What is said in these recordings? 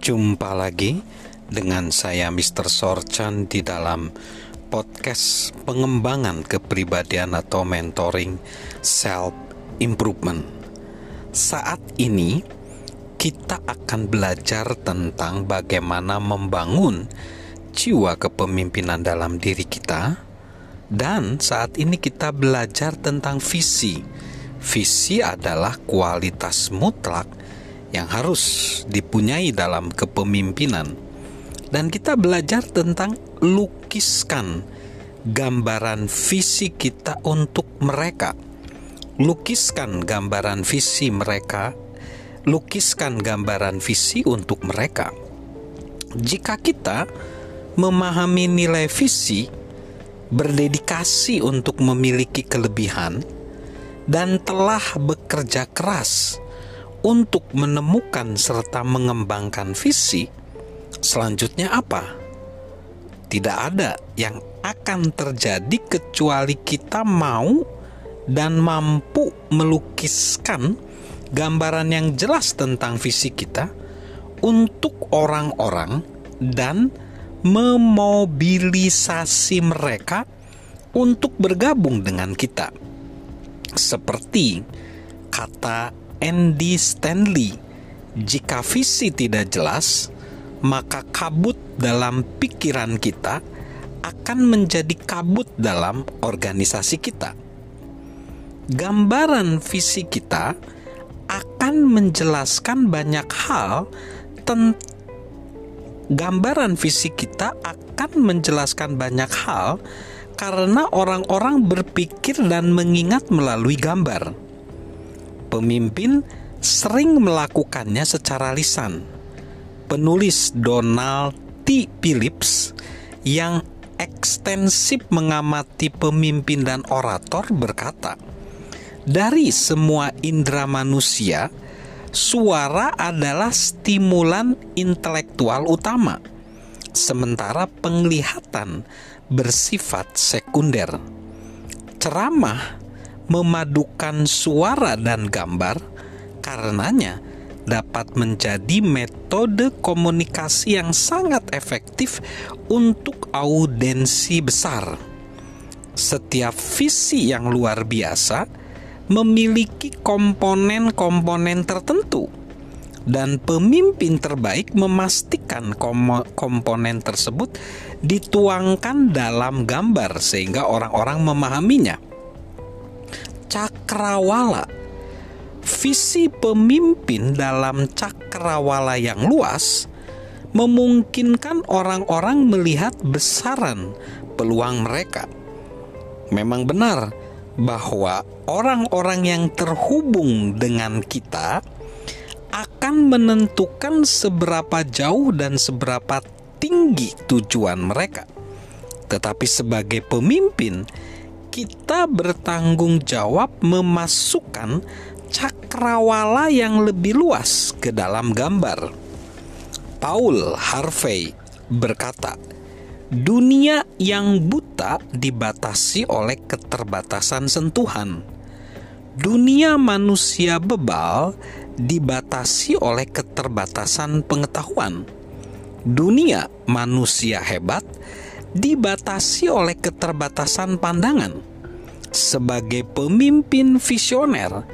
Jumpa lagi dengan saya Mr. Sorchan di dalam podcast pengembangan kepribadian atau mentoring self improvement. Saat ini kita akan belajar tentang bagaimana membangun jiwa kepemimpinan dalam diri kita dan saat ini kita belajar tentang visi. Visi adalah kualitas mutlak yang harus dipunyai dalam kepemimpinan. Dan kita belajar tentang lukiskan gambaran visi kita untuk mereka. Lukiskan gambaran visi mereka, lukiskan gambaran visi untuk mereka. Jika kita memahami nilai visi, berdedikasi untuk memiliki kelebihan, dan telah bekerja keras untuk menemukan serta mengembangkan visi, selanjutnya apa? Tidak ada yang akan terjadi kecuali kita mau dan mampu melukiskan gambaran yang jelas tentang visi kita untuk orang-orang dan memobilisasi mereka untuk bergabung dengan kita. Seperti kata Andy Stanley, jika visi tidak jelas, maka kabut dalam pikiran kita akan menjadi kabut dalam organisasi kita. Gambaran visi kita akan menjelaskan banyak hal tentang gambaran visi kita akan menjelaskan banyak hal karena orang-orang berpikir dan mengingat melalui gambar pemimpin sering melakukannya secara lisan. Penulis Donald T. Phillips yang ekstensif mengamati pemimpin dan orator berkata, "Dari semua indera manusia, suara adalah stimulan intelektual utama, sementara penglihatan bersifat sekunder." Ceramah memadukan suara dan gambar, karenanya dapat menjadi metode komunikasi yang sangat efektif untuk audiensi besar. Setiap visi yang luar biasa memiliki komponen-komponen tertentu, dan pemimpin terbaik memastikan komponen tersebut dituangkan dalam gambar sehingga orang-orang memahaminya cakrawala. Visi pemimpin dalam cakrawala yang luas memungkinkan orang-orang melihat besaran peluang mereka. Memang benar bahwa orang-orang yang terhubung dengan kita akan menentukan seberapa jauh dan seberapa tinggi tujuan mereka. Tetapi sebagai pemimpin, kita bertanggung jawab memasukkan cakrawala yang lebih luas ke dalam gambar. Paul Harvey berkata, "Dunia yang buta dibatasi oleh keterbatasan sentuhan. Dunia manusia bebal dibatasi oleh keterbatasan pengetahuan. Dunia manusia hebat dibatasi oleh keterbatasan pandangan. Sebagai pemimpin visioner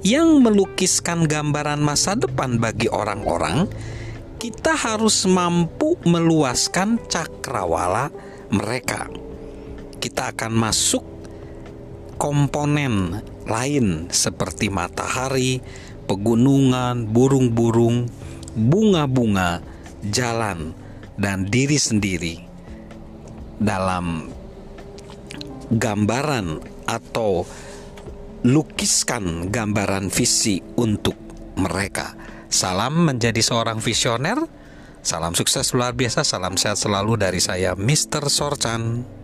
yang melukiskan gambaran masa depan bagi orang-orang, kita harus mampu meluaskan cakrawala mereka. Kita akan masuk komponen lain seperti matahari, pegunungan, burung-burung, bunga-bunga, jalan, dan diri sendiri dalam gambaran atau lukiskan gambaran visi untuk mereka. Salam menjadi seorang visioner. Salam sukses luar biasa, salam sehat selalu dari saya Mr. Sorchan.